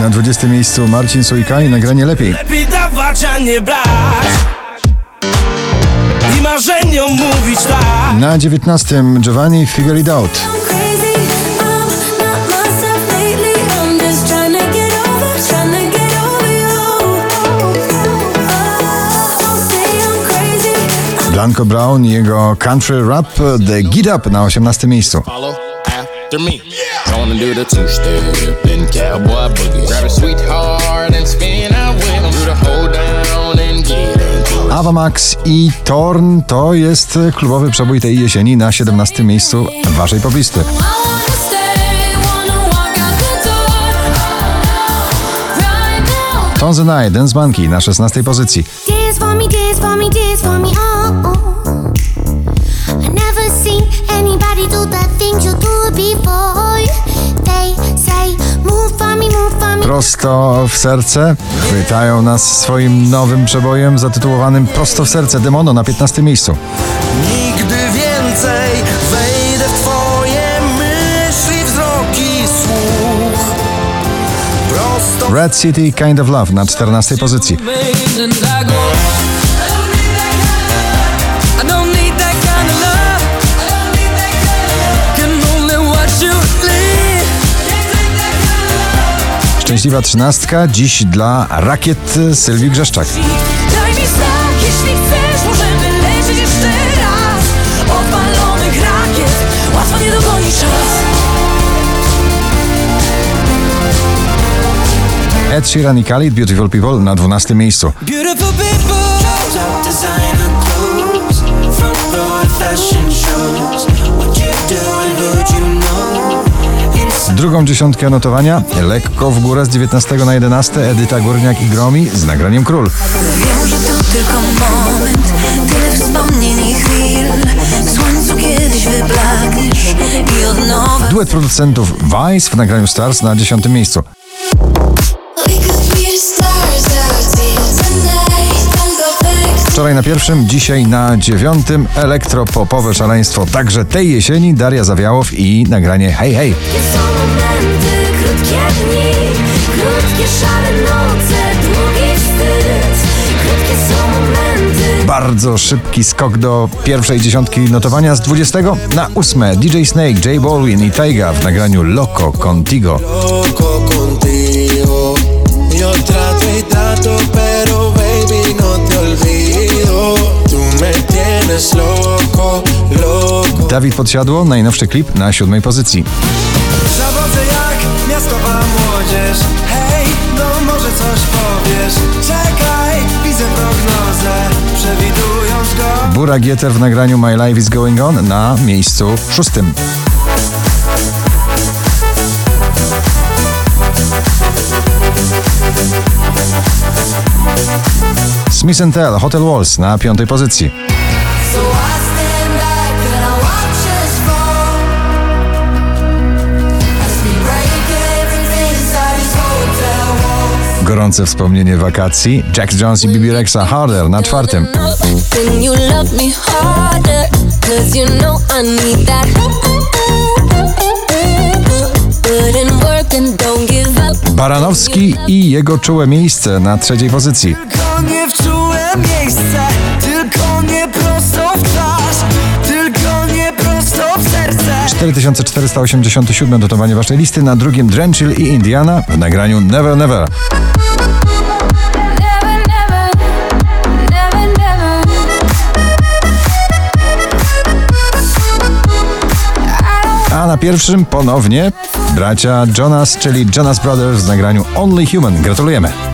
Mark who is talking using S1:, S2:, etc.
S1: Na 20 miejscu Marcin Sujka i nagranie lepiej.
S2: Lepiej dawać, a nie brać I marzeniom mówić tak
S1: Na 19 Giovanni Figure It Out. Blanco Brown i jego country rap The Get Up na 18 miejscu.
S3: Follow after me. Gonna do the two step and cowboy boogie. Grab a sweetheart and spin out with 'em. Do the hold down and get into it.
S1: Ava Max i Torn to jest klubowy przebój tej jesieni na 17 miejscu waszej poblisty. Tones and I, Dance Monkey na 16 pozycji.
S4: Dance for me, dance for me, dance for me, oh. oh. I never seen anybody do the things you do before.
S1: Prosto w serce chwytają nas swoim nowym przebojem zatytułowanym Prosto w serce Demono na 15 miejscu.
S2: Nigdy więcej wejdę w twoje myśli, wzroki, słuch Prosto
S1: Red City Kind of Love na 14 pozycji. Szczęśliwa trzynastka dziś dla rakiet Sylwii Grzeszczak.
S5: Daj mi znak, jeśli chcesz, możemy lecieć jeszcze raz. Odpalonych rakiet, łatwo nie dogoni czas.
S1: Ed Sheeran i Khalid Beautiful People na 12 miejscu.
S5: Beautiful people.
S2: designer clothes Front row at fashion shows What you doing, who'd you know
S1: Drugą dziesiątkę notowania lekko w górę z 19 na 11 Edyta Górniak i Gromi z nagraniem Król.
S6: Wiem, że to tylko moment, tyle wspomnień i chwil. W słońcu kiedyś wyblakniesz i od nowa.
S1: Duet producentów Vice w nagraniu Stars na 10 miejscu.
S4: We could be stars out
S1: Wczoraj na pierwszym, dzisiaj na dziewiątym elektropopowe szaleństwo także tej jesieni Daria Zawiałow i nagranie Hej Hej.
S4: Są momenty, krótkie dni, krótkie szare noce, długi wstyd. Krótkie są momenty.
S1: Bardzo szybki skok do pierwszej dziesiątki notowania z 20 na 8 DJ Snake, J Balwin i Taiga w nagraniu Loco Contigo.
S2: Loco contigo Yo trato y trato, pero
S1: Dawid Podsiadło, najnowszy klip na siódmej pozycji.
S2: Zawodzę jak miastowa młodzież Hej, no może coś powiesz Czekaj, widzę prognozę Przewidując go
S1: Bura Gieter w nagraniu My Life is Going On na miejscu szóstym. Smith Tell, Hotel Walls na piątej pozycji. Gorące wspomnienie wakacji. Jack Jones i Bibi Rexa Harder na czwartym. Baranowski i jego czułe miejsce na trzeciej pozycji.
S2: Tylko nie prosto w twarz Tylko nie prosto w serce
S1: 4487 dotowanie waszej listy na drugim Drenchill i Indiana w nagraniu
S4: Never. Never,
S1: A na pierwszym ponownie bracia Jonas, czyli Jonas Brothers w nagraniu Only Human. Gratulujemy.